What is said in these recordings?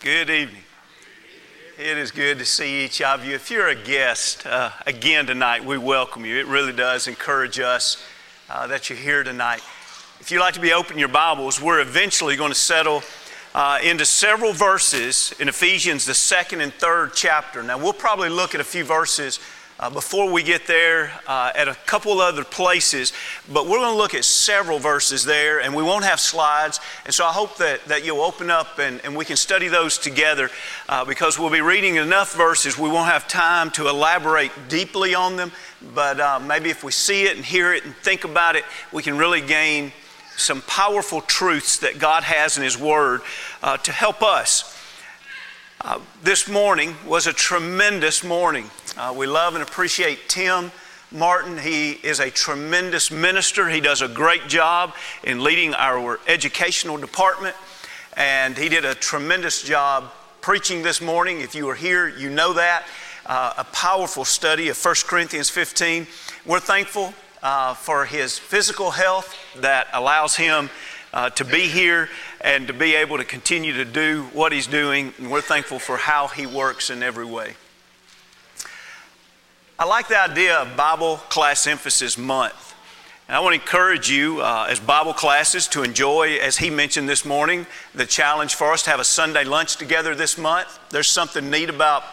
Good evening. It is good to see each of you. If you're a guest uh, again tonight, we welcome you. It really does encourage us uh, that you're here tonight. If you'd like to be open your Bibles, we're eventually going to settle uh, into several verses in Ephesians, the second and third chapter. Now, we'll probably look at a few verses uh, before we get there uh, at a couple other places, but we're going to look at several verses there and we won't have slides. And so I hope that, that you'll open up and, and we can study those together uh, because we'll be reading enough verses. We won't have time to elaborate deeply on them, but uh, maybe if we see it and hear it and think about it, we can really gain some powerful truths that God has in His Word uh, to help us. Uh, this morning was a tremendous morning. Uh, we love and appreciate Tim Martin. He is a tremendous minister. He does a great job in leading our educational department, and he did a tremendous job preaching this morning. If you were here, you know that. Uh, a powerful study of 1 Corinthians 15. We're thankful uh, for his physical health that allows him uh, to be here and to be able to continue to do what he's doing. And we're thankful for how he works in every way. I like the idea of Bible Class Emphasis Month. And I want to encourage you uh, as Bible classes to enjoy, as he mentioned this morning, the challenge for us to have a Sunday lunch together this month. There's something neat about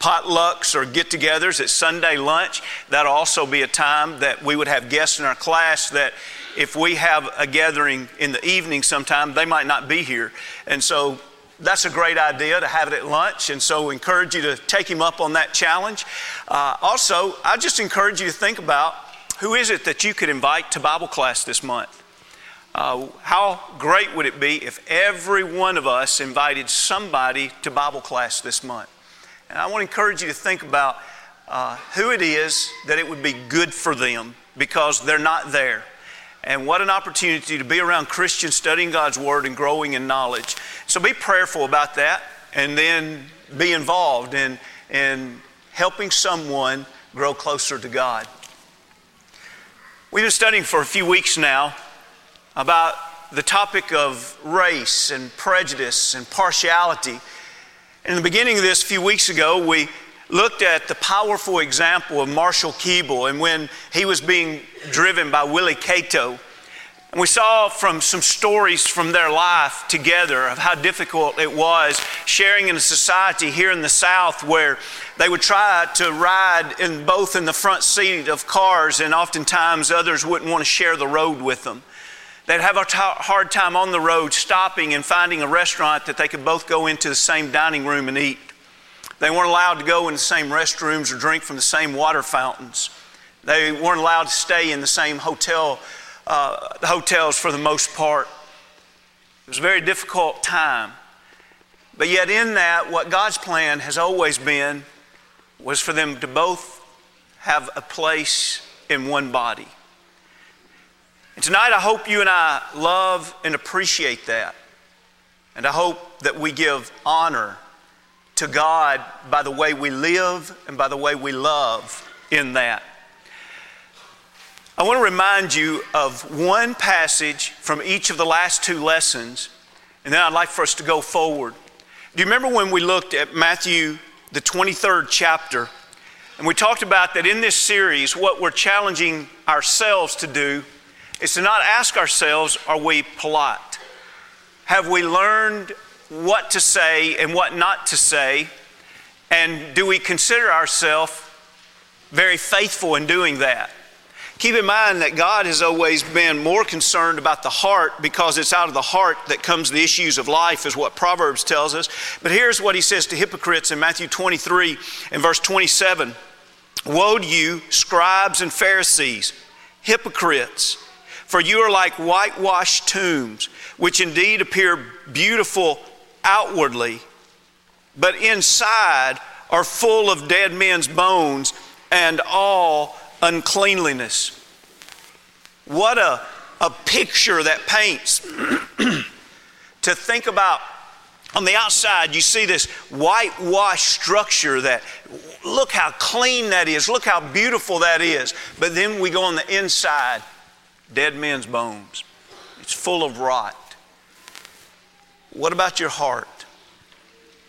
potlucks or get togethers at Sunday lunch. That'll also be a time that we would have guests in our class that if we have a gathering in the evening sometime, they might not be here. And so that's a great idea to have it at lunch, and so encourage you to take him up on that challenge. Uh, also, I just encourage you to think about who is it that you could invite to Bible class this month. Uh, how great would it be if every one of us invited somebody to Bible class this month? And I want to encourage you to think about uh, who it is that it would be good for them because they're not there. And what an opportunity to be around Christians studying God's Word and growing in knowledge. So be prayerful about that and then be involved in, in helping someone grow closer to God. We've been studying for a few weeks now about the topic of race and prejudice and partiality. In the beginning of this, a few weeks ago, we looked at the powerful example of Marshall Keeble and when he was being driven by Willie Cato. And we saw from some stories from their life together of how difficult it was sharing in a society here in the South where they would try to ride in both in the front seat of cars and oftentimes others wouldn't want to share the road with them. They'd have a t- hard time on the road stopping and finding a restaurant that they could both go into the same dining room and eat. They weren't allowed to go in the same restrooms or drink from the same water fountains. They weren't allowed to stay in the same hotel, uh, hotels for the most part. It was a very difficult time. But yet, in that, what God's plan has always been was for them to both have a place in one body. And tonight, I hope you and I love and appreciate that. And I hope that we give honor to God by the way we live and by the way we love in that. I want to remind you of one passage from each of the last two lessons, and then I'd like for us to go forward. Do you remember when we looked at Matthew, the 23rd chapter, and we talked about that in this series, what we're challenging ourselves to do is to not ask ourselves, are we polite? Have we learned what to say and what not to say? And do we consider ourselves very faithful in doing that? Keep in mind that God has always been more concerned about the heart because it's out of the heart that comes the issues of life, is what Proverbs tells us. But here's what he says to hypocrites in Matthew 23 and verse 27 Woe to you, scribes and Pharisees, hypocrites! For you are like whitewashed tombs, which indeed appear beautiful outwardly, but inside are full of dead men's bones and all uncleanliness. What a, a picture that paints to think about. On the outside, you see this whitewashed structure that look how clean that is, look how beautiful that is. But then we go on the inside, dead men's bones. It's full of rot. What about your heart?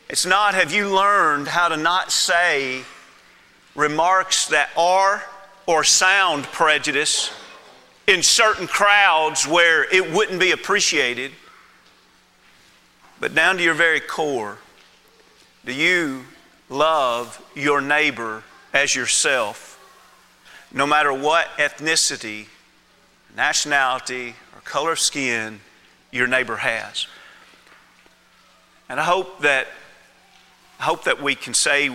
It's not have you learned how to not say remarks that are or sound prejudice in certain crowds where it wouldn't be appreciated, but down to your very core, do you love your neighbor as yourself, no matter what ethnicity, nationality, or color of skin your neighbor has? And I hope that I hope that we can say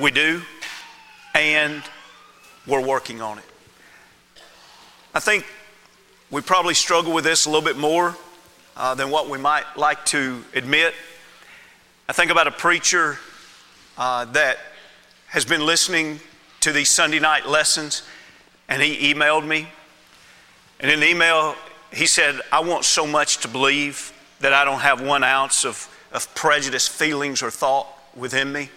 we do and we're working on it. I think we probably struggle with this a little bit more uh, than what we might like to admit. I think about a preacher uh, that has been listening to these Sunday night lessons, and he emailed me. And in the email, he said, I want so much to believe that I don't have one ounce of, of prejudice, feelings, or thought within me.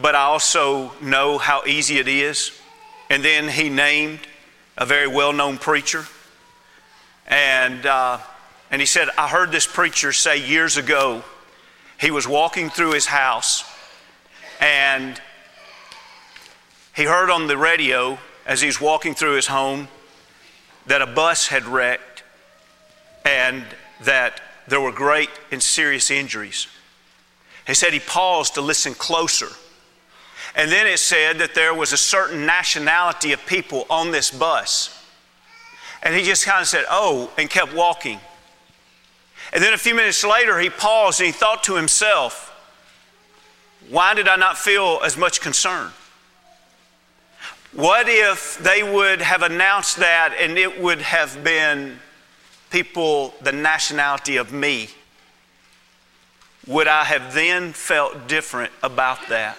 But I also know how easy it is. And then he named a very well known preacher. And, uh, and he said, I heard this preacher say years ago, he was walking through his house and he heard on the radio as he was walking through his home that a bus had wrecked and that there were great and serious injuries. He said he paused to listen closer. And then it said that there was a certain nationality of people on this bus. And he just kind of said, Oh, and kept walking. And then a few minutes later, he paused and he thought to himself, Why did I not feel as much concern? What if they would have announced that and it would have been people the nationality of me? Would I have then felt different about that?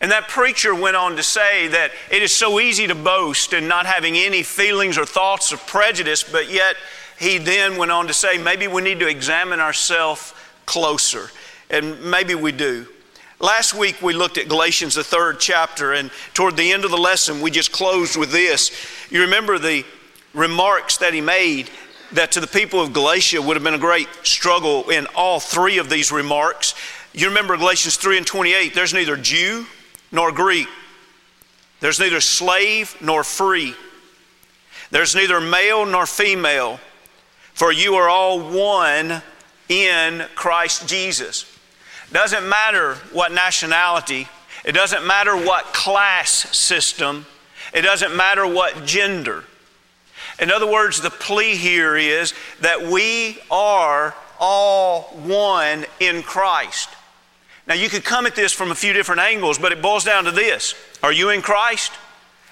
And that preacher went on to say that it is so easy to boast in not having any feelings or thoughts of prejudice, but yet he then went on to say maybe we need to examine ourselves closer. And maybe we do. Last week we looked at Galatians, the third chapter, and toward the end of the lesson we just closed with this. You remember the remarks that he made that to the people of Galatia would have been a great struggle in all three of these remarks. You remember Galatians 3 and 28 there's neither Jew nor Greek, there's neither slave nor free, there's neither male nor female, for you are all one in Christ Jesus. Doesn't matter what nationality, it doesn't matter what class system, it doesn't matter what gender. In other words, the plea here is that we are all one in Christ. Now, you could come at this from a few different angles, but it boils down to this Are you in Christ?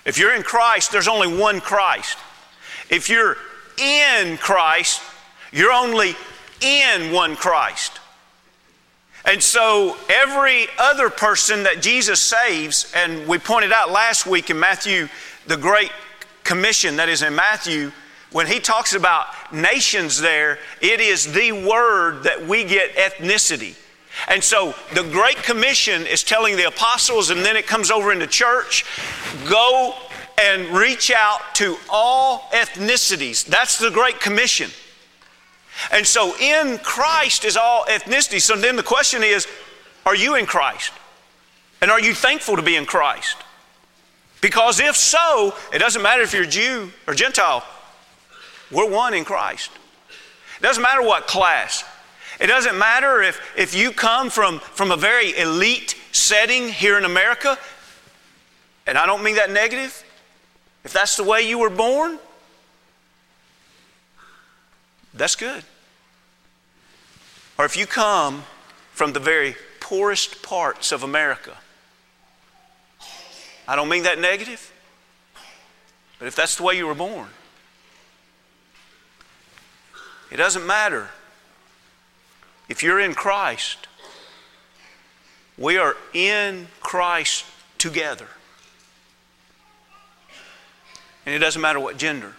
If you're in Christ, there's only one Christ. If you're in Christ, you're only in one Christ. And so, every other person that Jesus saves, and we pointed out last week in Matthew, the Great Commission that is in Matthew, when he talks about nations there, it is the word that we get ethnicity. And so the Great Commission is telling the apostles, and then it comes over into church go and reach out to all ethnicities. That's the Great Commission. And so in Christ is all ethnicity. So then the question is are you in Christ? And are you thankful to be in Christ? Because if so, it doesn't matter if you're Jew or Gentile, we're one in Christ. It doesn't matter what class. It doesn't matter if, if you come from, from a very elite setting here in America, and I don't mean that negative. If that's the way you were born, that's good. Or if you come from the very poorest parts of America, I don't mean that negative, but if that's the way you were born, it doesn't matter if you're in Christ, we are in Christ together. And it doesn't matter what gender.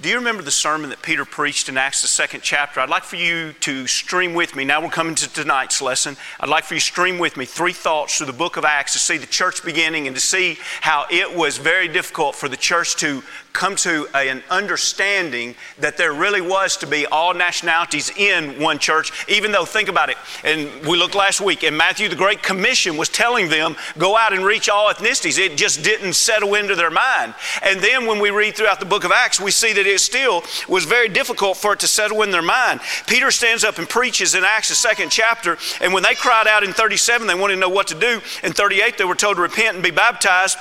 Do you remember the sermon that Peter preached in Acts, the second chapter? I'd like for you to stream with me. Now we're coming to tonight's lesson. I'd like for you to stream with me three thoughts through the book of Acts to see the church beginning and to see how it was very difficult for the church to come to an understanding that there really was to be all nationalities in one church, even though, think about it, and we looked last week, and Matthew, the Great Commission was telling them, go out and reach all ethnicities. It just didn't settle into their mind. And then when we read throughout the book of Acts, we see that it still was very difficult for it to settle in their mind. Peter stands up and preaches in Acts, the second chapter, and when they cried out in 37, they wanted to know what to do. In 38, they were told to repent and be baptized.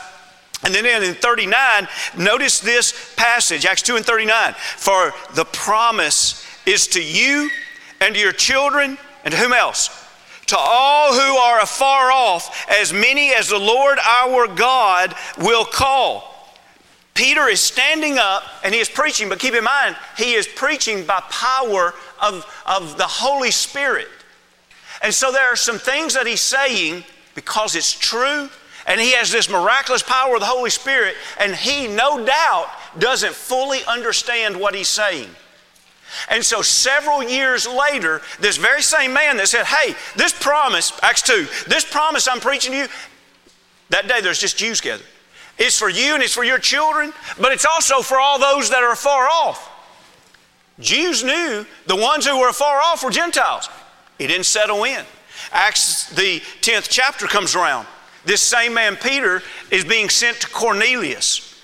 And then in 39, notice this passage, Acts 2 and 39. For the promise is to you and to your children and to whom else? To all who are afar off, as many as the Lord our God will call. Peter is standing up and he is preaching, but keep in mind, he is preaching by power of, of the Holy Spirit. And so there are some things that he's saying because it's true and he has this miraculous power of the Holy Spirit, and he, no doubt, doesn't fully understand what he's saying. And so, several years later, this very same man that said, Hey, this promise, Acts 2, this promise I'm preaching to you, that day there's just Jews gathered. It's for you and it's for your children, but it's also for all those that are far off. Jews knew the ones who were far off were Gentiles. He didn't settle in. Acts, the 10th chapter, comes around this same man, Peter, is being sent to Cornelius.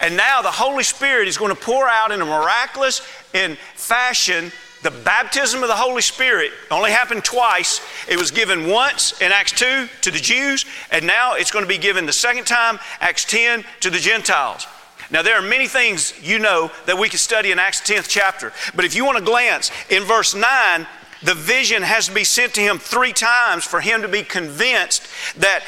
And now the Holy Spirit is going to pour out in a miraculous in fashion the baptism of the Holy Spirit only happened twice. It was given once in Acts 2 to the Jews, and now it's going to be given the second time, Acts 10, to the Gentiles. Now, there are many things you know that we could study in Acts 10th chapter, but if you want to glance in verse 9, the vision has to be sent to him three times for him to be convinced that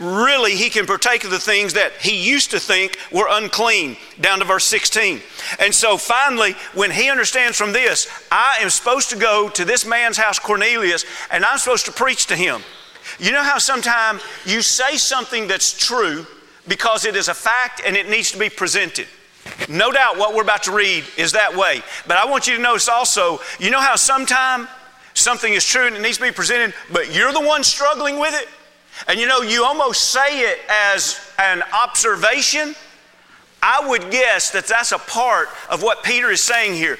really he can partake of the things that he used to think were unclean, down to verse 16. And so finally, when he understands from this, I am supposed to go to this man's house, Cornelius, and I'm supposed to preach to him. You know how sometimes you say something that's true because it is a fact and it needs to be presented. No doubt what we're about to read is that way. But I want you to notice also, you know how sometimes something is true and it needs to be presented, but you're the one struggling with it? And you know, you almost say it as an observation. I would guess that that's a part of what Peter is saying here.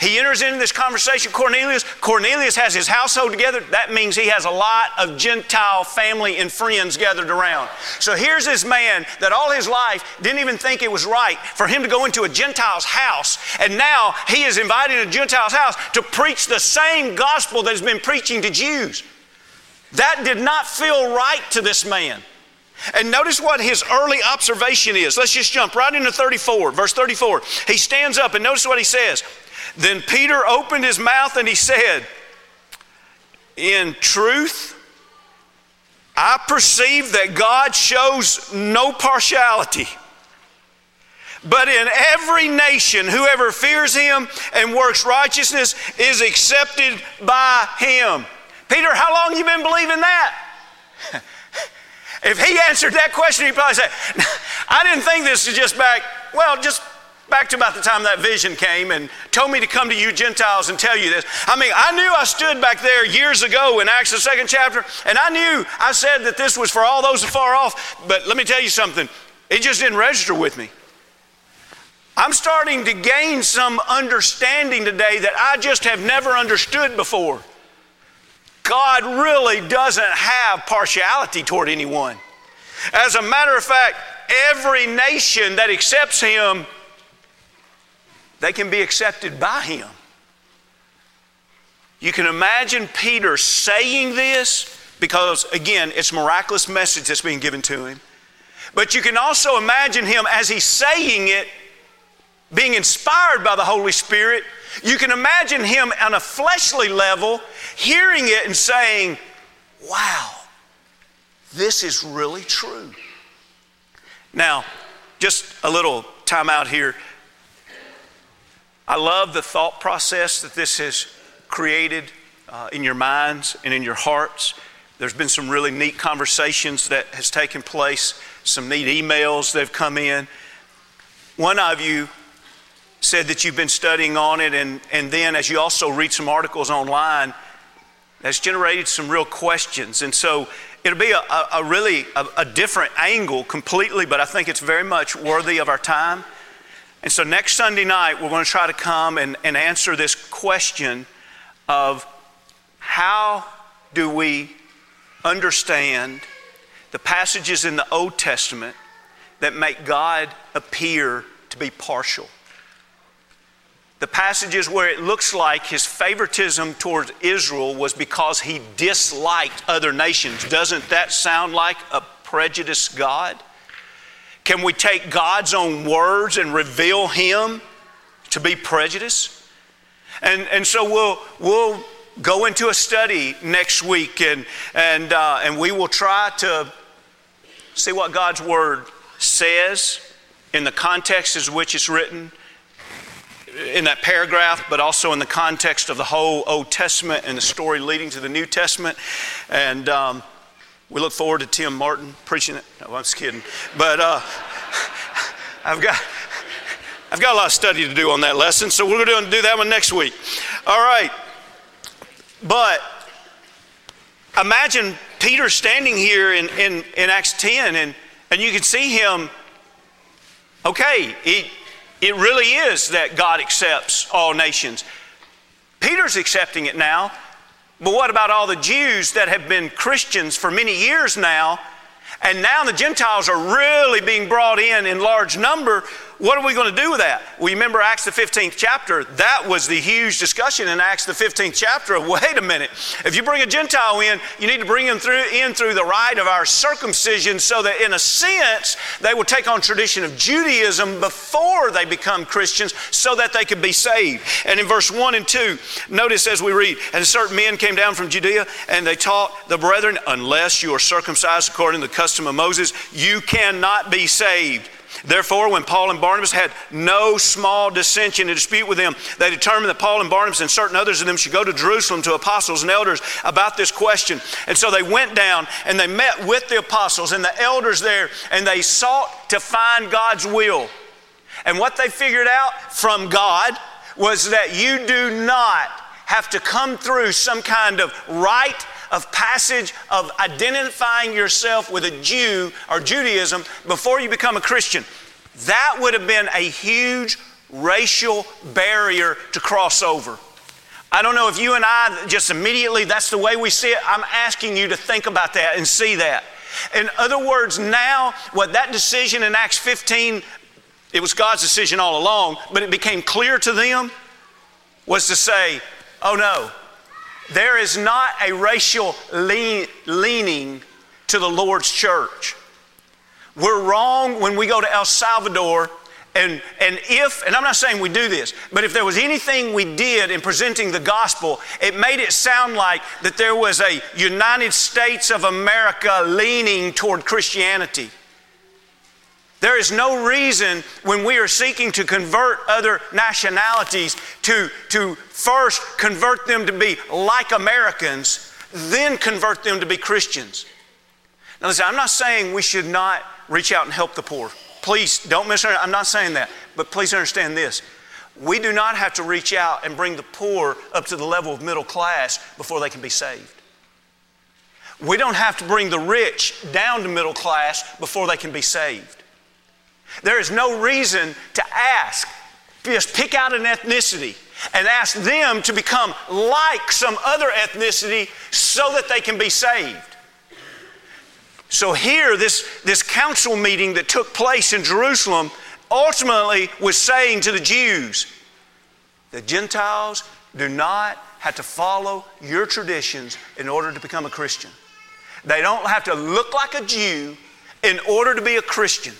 He enters into this conversation, Cornelius. Cornelius has his household together. That means he has a lot of Gentile family and friends gathered around. So here's this man that all his life didn't even think it was right for him to go into a Gentile's house. And now he is invited to a Gentile's house to preach the same gospel that has been preaching to Jews. That did not feel right to this man. And notice what his early observation is. Let's just jump right into 34, verse 34. He stands up and notice what he says. Then Peter opened his mouth and he said, In truth, I perceive that God shows no partiality. But in every nation, whoever fears him and works righteousness is accepted by him. Peter, how long you been believing that? if he answered that question, he'd probably say, I didn't think this is just back, well, just back to about the time that vision came and told me to come to you Gentiles and tell you this. I mean, I knew I stood back there years ago in Acts, the second chapter, and I knew I said that this was for all those afar off, but let me tell you something, it just didn't register with me. I'm starting to gain some understanding today that I just have never understood before. God really doesn't have partiality toward anyone. As a matter of fact, every nation that accepts Him, they can be accepted by Him. You can imagine Peter saying this because, again, it's miraculous message that's being given to him. But you can also imagine him as he's saying it, being inspired by the Holy Spirit. You can imagine him on a fleshly level hearing it and saying, wow, this is really true. Now, just a little time out here. I love the thought process that this has created uh, in your minds and in your hearts. There's been some really neat conversations that has taken place, some neat emails that have come in. One of you said that you've been studying on it, and, and then as you also read some articles online, that's generated some real questions. And so it'll be a, a, a really a, a different angle completely, but I think it's very much worthy of our time. And so next Sunday night, we're going to try to come and, and answer this question of how do we understand the passages in the Old Testament that make God appear to be partial. The passages where it looks like his favoritism towards Israel was because he disliked other nations. Doesn't that sound like a prejudiced God? Can we take God's own words and reveal him to be prejudiced? And, and so we'll, we'll go into a study next week and, and, uh, and we will try to see what God's Word says in the context in which it's written, in that paragraph, but also in the context of the whole Old Testament and the story leading to the New Testament. And um, we look forward to Tim Martin preaching it. No, I'm just kidding. But uh, I've got. I've got a lot of study to do on that lesson, so we're going to do that one next week. All right. But imagine Peter standing here in, in, in Acts 10, and, and you can see him, okay, it, it really is that God accepts all nations. Peter's accepting it now, but what about all the Jews that have been Christians for many years now? And now the Gentiles are really being brought in in large number what are we going to do with that? Well, remember Acts the 15th chapter? That was the huge discussion in Acts the 15th chapter of wait a minute, if you bring a Gentile in, you need to bring him through, in through the rite of our circumcision so that in a sense they will take on tradition of Judaism before they become Christians so that they could be saved. And in verse 1 and 2, notice as we read, and certain men came down from Judea and they taught the brethren, unless you are circumcised according to the custom of Moses, you cannot be saved. Therefore, when Paul and Barnabas had no small dissension and dispute with them, they determined that Paul and Barnabas and certain others of them should go to Jerusalem to apostles and elders about this question. And so they went down and they met with the apostles and the elders there, and they sought to find God's will. And what they figured out from God was that you do not have to come through some kind of rite of passage of identifying yourself with a Jew or Judaism before you become a Christian. That would have been a huge racial barrier to cross over. I don't know if you and I just immediately, that's the way we see it. I'm asking you to think about that and see that. In other words, now, what that decision in Acts 15, it was God's decision all along, but it became clear to them was to say, oh no, there is not a racial lean, leaning to the Lord's church. We're wrong when we go to El Salvador and, and if, and I'm not saying we do this, but if there was anything we did in presenting the gospel, it made it sound like that there was a United States of America leaning toward Christianity. There is no reason when we are seeking to convert other nationalities to, to first convert them to be like Americans, then convert them to be Christians. Now, listen, I'm not saying we should not reach out and help the poor. Please don't misunderstand. I'm not saying that. But please understand this. We do not have to reach out and bring the poor up to the level of middle class before they can be saved. We don't have to bring the rich down to middle class before they can be saved. There is no reason to ask. Just pick out an ethnicity and ask them to become like some other ethnicity so that they can be saved. So, here, this, this council meeting that took place in Jerusalem ultimately was saying to the Jews, the Gentiles do not have to follow your traditions in order to become a Christian. They don't have to look like a Jew in order to be a Christian.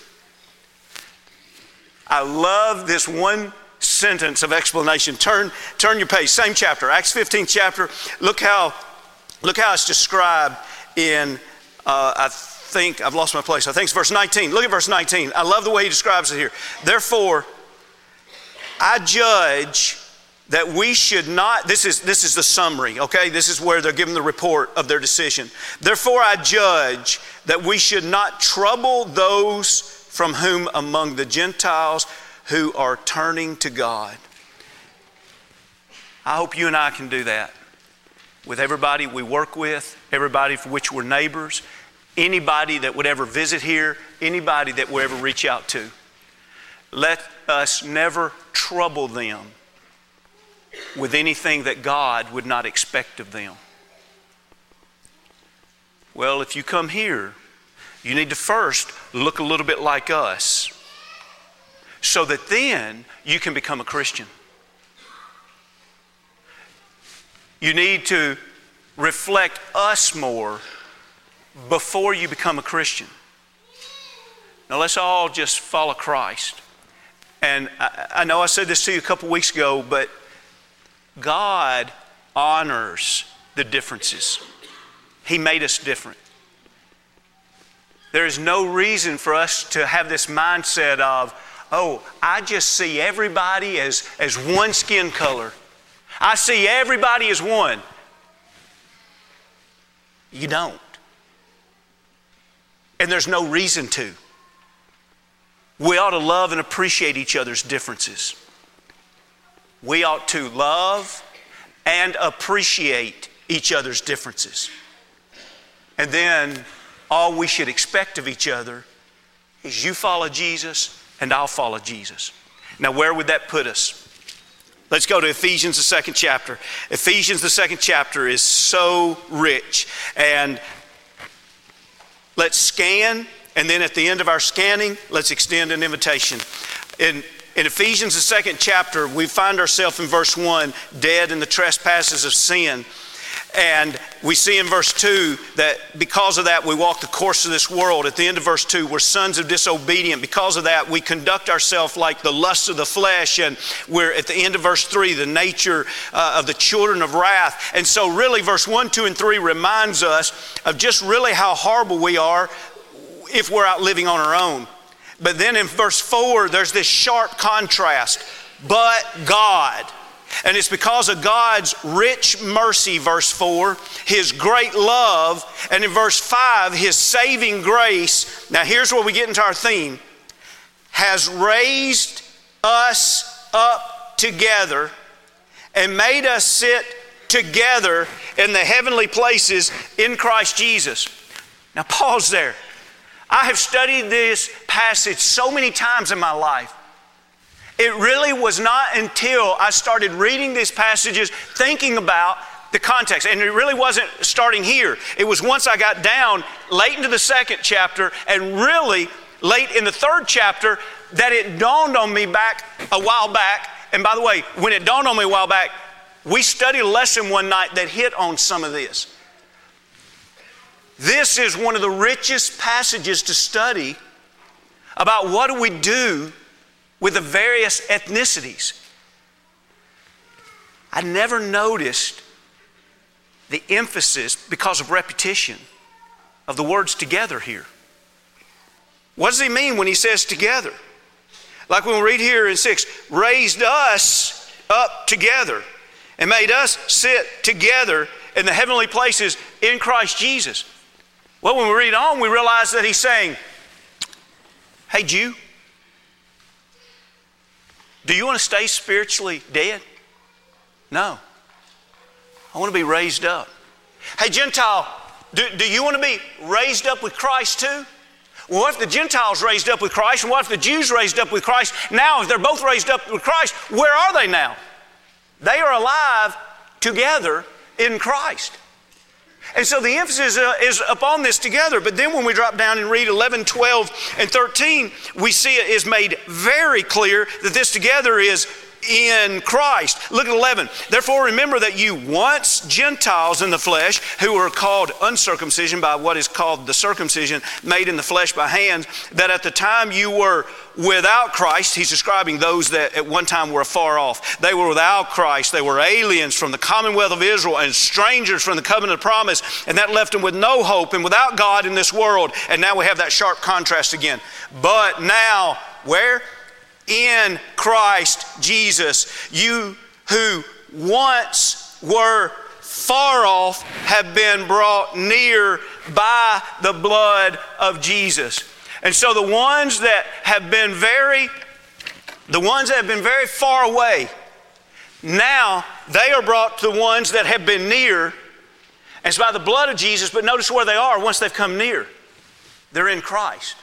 I love this one sentence of explanation. Turn, turn your page, same chapter, Acts 15 chapter. Look how, look how it's described in, uh, I think, I've lost my place. I think it's verse 19. Look at verse 19. I love the way he describes it here. Therefore, I judge that we should not this is this is the summary okay this is where they're giving the report of their decision therefore i judge that we should not trouble those from whom among the Gentiles who are turning to God. I hope you and I can do that with everybody we work with, everybody for which we're neighbors, anybody that would ever visit here, anybody that we ever reach out to. Let us never trouble them with anything that God would not expect of them. Well, if you come here, you need to first look a little bit like us so that then you can become a Christian. You need to reflect us more before you become a Christian. Now, let's all just follow Christ. And I, I know I said this to you a couple weeks ago, but God honors the differences. He made us different. There is no reason for us to have this mindset of, oh, I just see everybody as, as one skin color. I see everybody as one. You don't. And there's no reason to. We ought to love and appreciate each other's differences. We ought to love and appreciate each other's differences. And then all we should expect of each other is you follow Jesus and I'll follow Jesus. Now, where would that put us? Let's go to Ephesians, the second chapter. Ephesians, the second chapter, is so rich. And let's scan, and then at the end of our scanning, let's extend an invitation. In, in Ephesians, the second chapter, we find ourselves in verse 1 dead in the trespasses of sin. And we see in verse 2 that because of that, we walk the course of this world. At the end of verse 2, we're sons of disobedient. Because of that, we conduct ourselves like the lust of the flesh. And we're at the end of verse 3, the nature uh, of the children of wrath. And so, really, verse 1, 2, and 3 reminds us of just really how horrible we are if we're out living on our own. But then in verse 4, there's this sharp contrast. But God. And it's because of God's rich mercy, verse 4, His great love, and in verse 5, His saving grace. Now, here's where we get into our theme has raised us up together and made us sit together in the heavenly places in Christ Jesus. Now, pause there. I have studied this passage so many times in my life. It really was not until I started reading these passages, thinking about the context. And it really wasn't starting here. It was once I got down late into the second chapter and really late in the third chapter that it dawned on me back a while back. And by the way, when it dawned on me a while back, we studied a lesson one night that hit on some of this. This is one of the richest passages to study about what do we do with the various ethnicities. I never noticed the emphasis because of repetition of the words together here. What does he mean when he says together? Like when we read here in 6, raised us up together and made us sit together in the heavenly places in Christ Jesus. Well, when we read on, we realize that he's saying, Hey, Jew, do you want to stay spiritually dead? No. I want to be raised up. Hey, Gentile, do, do you want to be raised up with Christ too? Well, what if the Gentiles raised up with Christ? And what if the Jews raised up with Christ? Now, if they're both raised up with Christ, where are they now? They are alive together in Christ. And so the emphasis uh, is upon this together. But then when we drop down and read 11, 12, and 13, we see it is made very clear that this together is in Christ. Look at 11. Therefore, remember that you once Gentiles in the flesh, who were called uncircumcision by what is called the circumcision made in the flesh by hands, that at the time you were without Christ, he's describing those that at one time were afar off. They were without Christ. They were aliens from the commonwealth of Israel and strangers from the covenant of promise, and that left them with no hope and without God in this world. And now we have that sharp contrast again. But now, where? In Christ Jesus. You who once were far off have been brought near by the blood of Jesus. And so the ones that have been very the ones that have been very far away, now they are brought to the ones that have been near. And it's by the blood of Jesus, but notice where they are once they've come near. They're in Christ.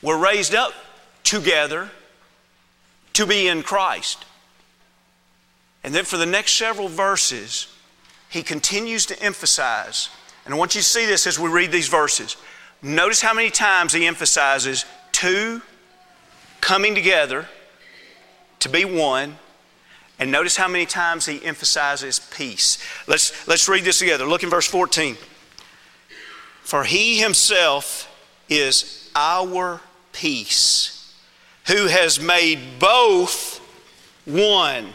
We're raised up together to be in Christ. And then for the next several verses, he continues to emphasize, and I want you to see this as we read these verses. Notice how many times he emphasizes two coming together to be one. And notice how many times he emphasizes peace. Let's, let's read this together. Look in verse 14. For he himself is our peace, who has made both one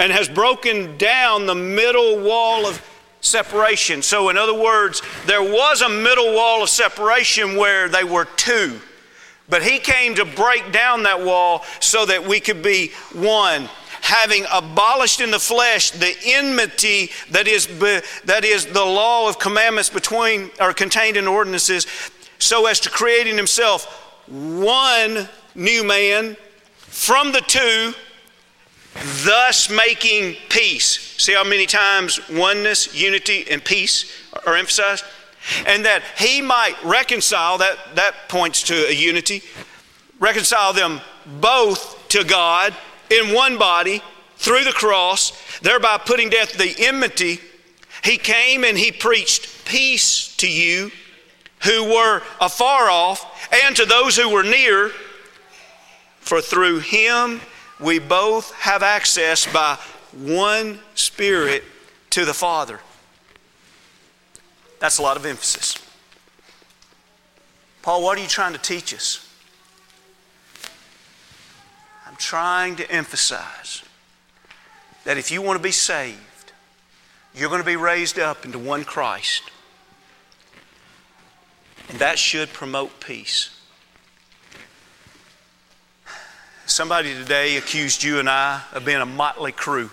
and has broken down the middle wall of separation. So, in other words, there was a middle wall of separation where they were two. But he came to break down that wall so that we could be one. Having abolished in the flesh the enmity that is, that is the law of commandments between or contained in ordinances, so as to create in himself one new man from the two thus making peace. See how many times oneness, unity, and peace are emphasized? And that he might reconcile, that, that points to a unity, reconcile them both to God in one body through the cross, thereby putting death the enmity. He came and he preached peace to you who were afar off and to those who were near, for through him we both have access by one Spirit to the Father. That's a lot of emphasis. Paul, what are you trying to teach us? I'm trying to emphasize that if you want to be saved, you're going to be raised up into one Christ. And that should promote peace. Somebody today accused you and I of being a motley crew.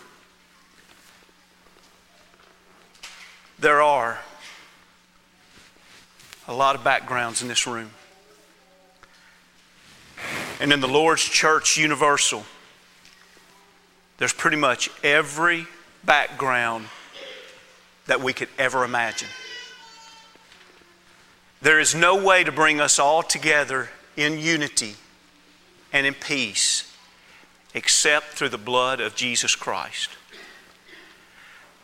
There are a lot of backgrounds in this room. And in the Lord's Church Universal, there's pretty much every background that we could ever imagine. There is no way to bring us all together in unity and in peace except through the blood of Jesus Christ.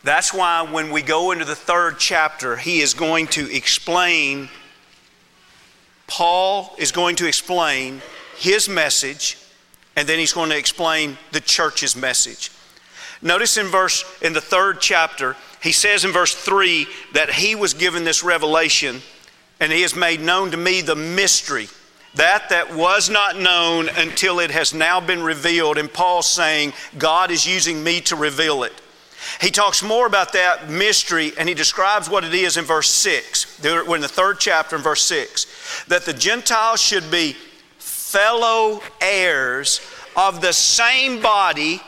That's why when we go into the third chapter, he is going to explain, Paul is going to explain his message, and then he's going to explain the church's message. Notice in verse in the third chapter, he says in verse 3 that he was given this revelation and he has made known to me the mystery that that was not known until it has now been revealed. And Paul's saying, God is using me to reveal it. He talks more about that mystery and he describes what it is in verse 6. We're in the third chapter in verse 6. That the Gentiles should be fellow heirs of the same body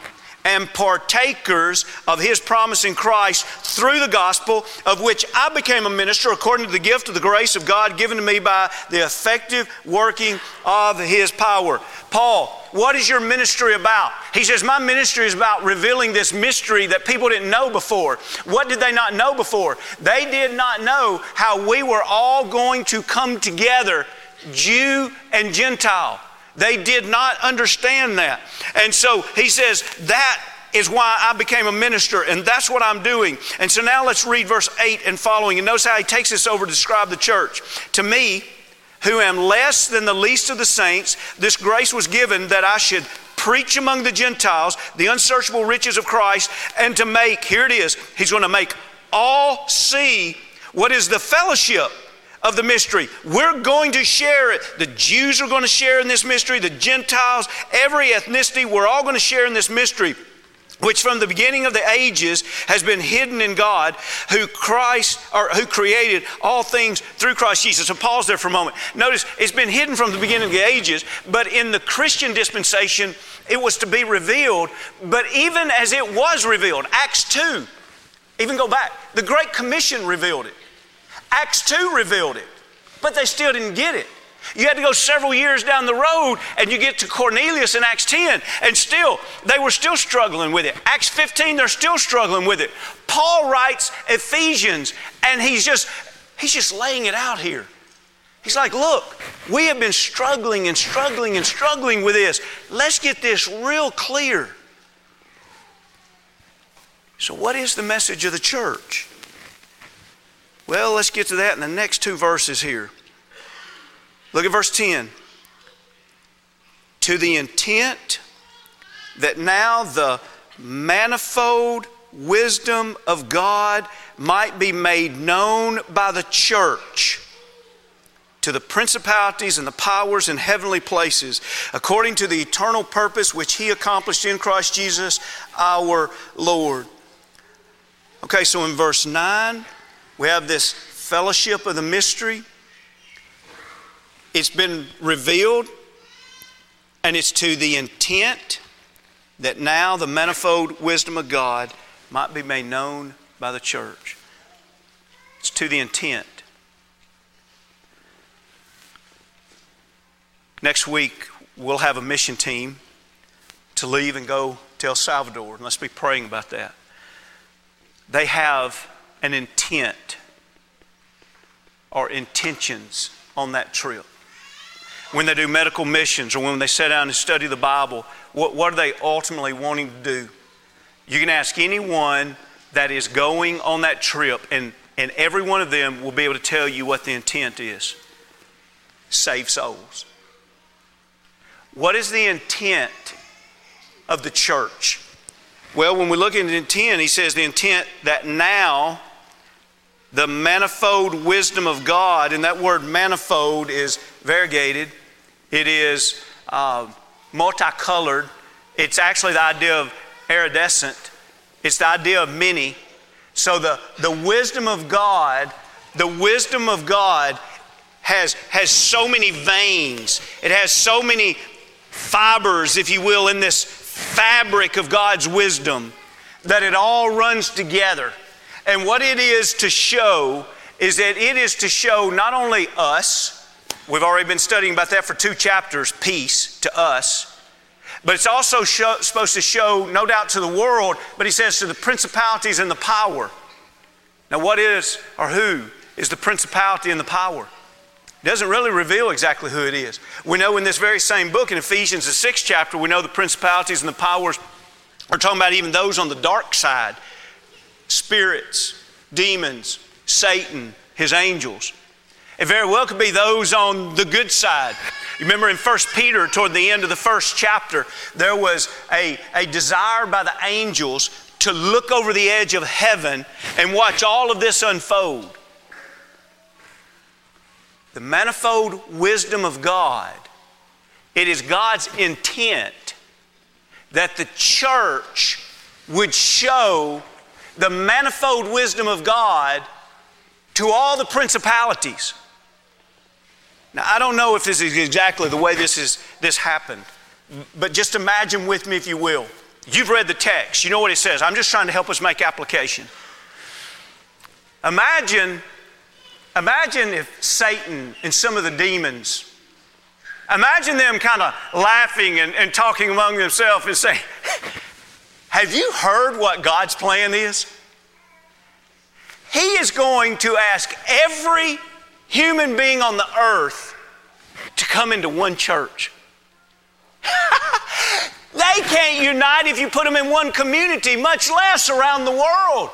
and partakers of his promise in Christ through the gospel, of which I became a minister according to the gift of the grace of God given to me by the effective working of his power. Paul, what is your ministry about? He says, My ministry is about revealing this mystery that people didn't know before. What did they not know before? They did not know how we were all going to come together, Jew and Gentile. They did not understand that. And so he says, That is why I became a minister, and that's what I'm doing. And so now let's read verse 8 and following. And notice how he takes this over to describe the church. To me, who am less than the least of the saints, this grace was given that I should preach among the Gentiles the unsearchable riches of Christ, and to make, here it is, he's going to make all see what is the fellowship of the mystery. We're going to share it. The Jews are going to share in this mystery, the Gentiles, every ethnicity, we're all going to share in this mystery which from the beginning of the ages has been hidden in God, who Christ or who created all things through Christ Jesus. So pause there for a moment. Notice it's been hidden from the beginning of the ages, but in the Christian dispensation, it was to be revealed. But even as it was revealed, Acts 2, even go back, the Great Commission revealed it. Acts 2 revealed it, but they still didn't get it. You had to go several years down the road and you get to Cornelius in Acts 10, and still, they were still struggling with it. Acts 15, they're still struggling with it. Paul writes Ephesians, and he's just, he's just laying it out here. He's like, look, we have been struggling and struggling and struggling with this. Let's get this real clear. So, what is the message of the church? Well, let's get to that in the next two verses here. Look at verse 10. To the intent that now the manifold wisdom of God might be made known by the church to the principalities and the powers in heavenly places, according to the eternal purpose which He accomplished in Christ Jesus our Lord. Okay, so in verse 9, we have this fellowship of the mystery. It's been revealed, and it's to the intent that now the manifold wisdom of God might be made known by the church. It's to the intent. Next week, we'll have a mission team to leave and go to El Salvador, and let's be praying about that. They have an intent or intentions on that trip when they do medical missions or when they sit down and study the Bible, what, what are they ultimately wanting to do? You can ask anyone that is going on that trip, and, and every one of them will be able to tell you what the intent is save souls. What is the intent of the church? Well, when we look at the intent, he says the intent that now the manifold wisdom of God, and that word manifold is variegated it is uh, multicolored. It's actually the idea of iridescent. It's the idea of many. So the, the wisdom of God, the wisdom of God has, has so many veins. It has so many fibers, if you will, in this fabric of God's wisdom that it all runs together. And what it is to show is that it is to show not only us, We've already been studying about that for two chapters peace to us. But it's also show, supposed to show, no doubt, to the world, but he says to the principalities and the power. Now, what is or who is the principality and the power? It doesn't really reveal exactly who it is. We know in this very same book, in Ephesians, the sixth chapter, we know the principalities and the powers are talking about even those on the dark side spirits, demons, Satan, his angels. It very well could be those on the good side. You remember in 1 Peter, toward the end of the first chapter, there was a, a desire by the angels to look over the edge of heaven and watch all of this unfold. The manifold wisdom of God, it is God's intent that the church would show the manifold wisdom of God to all the principalities. Now, I don't know if this is exactly the way this, is, this happened, but just imagine with me, if you will. You've read the text, you know what it says. I'm just trying to help us make application. Imagine, imagine if Satan and some of the demons, imagine them kind of laughing and, and talking among themselves and saying, Have you heard what God's plan is? He is going to ask every human being on the earth to come into one church. they can't unite if you put them in one community, much less around the world.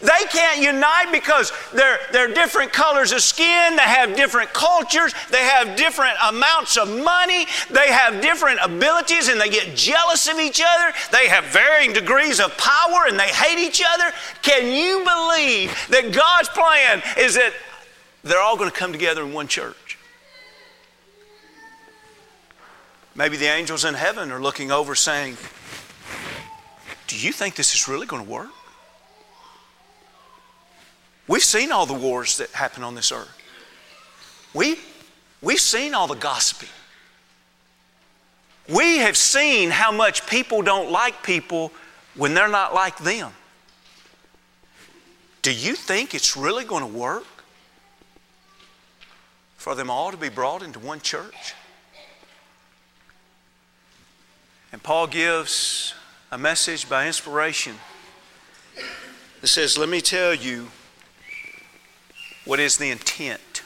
They can't unite because they're, they're different colors of skin, they have different cultures, they have different amounts of money, they have different abilities, and they get jealous of each other. They have varying degrees of power and they hate each other. Can you believe that God's plan is that they're all going to come together in one church. Maybe the angels in heaven are looking over saying, Do you think this is really going to work? We've seen all the wars that happen on this earth. We, we've seen all the gossiping. We have seen how much people don't like people when they're not like them. Do you think it's really going to work? for them all to be brought into one church. And Paul gives a message by inspiration that says, Let me tell you what is the intent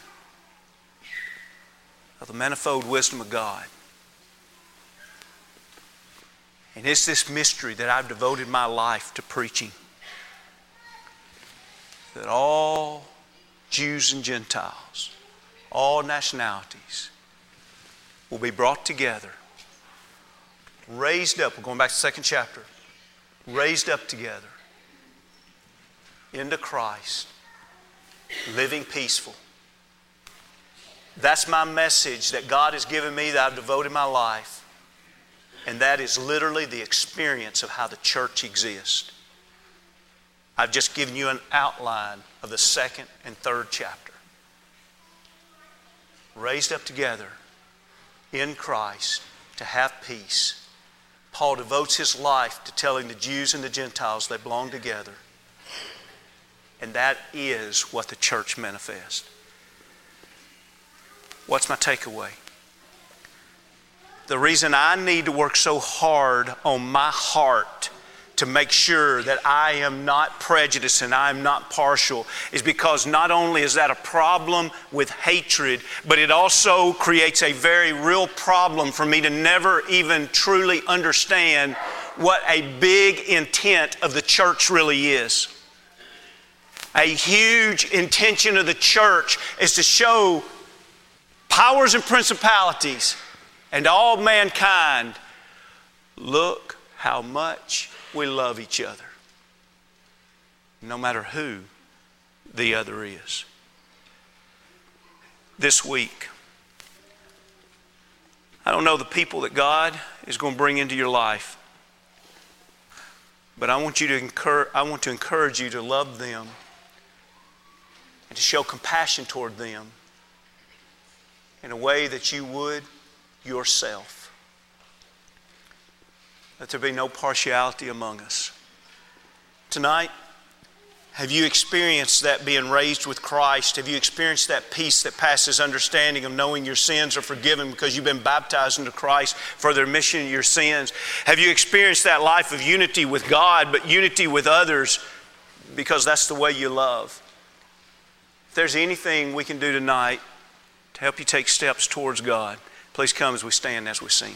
of the manifold wisdom of God. And it's this mystery that I've devoted my life to preaching that all Jews and Gentiles, all nationalities, will be brought together, raised up. We're going back to the second chapter. Raised up together into Christ, living peaceful. That's my message that God has given me that I've devoted my life. And that is literally the experience of how the church exists. I've just given you an outline of the second and third chapter. Raised up together in Christ to have peace. Paul devotes his life to telling the Jews and the Gentiles they belong together. And that is what the church manifests. What's my takeaway? The reason I need to work so hard on my heart to make sure that I am not prejudiced and I am not partial is because not only is that a problem with hatred, but it also creates a very real problem for me to never even truly understand what a big intent of the church really is. A huge intention of the church is to show powers and principalities and all mankind look how much we love each other, no matter who the other is. This week, I don't know the people that God is going to bring into your life, but I want you to encourage, I want to encourage you to love them and to show compassion toward them in a way that you would yourself. Let there be no partiality among us. Tonight, have you experienced that being raised with Christ? Have you experienced that peace that passes understanding of knowing your sins are forgiven because you've been baptized into Christ for the remission of your sins? Have you experienced that life of unity with God, but unity with others because that's the way you love? If there's anything we can do tonight to help you take steps towards God, please come as we stand as we sing.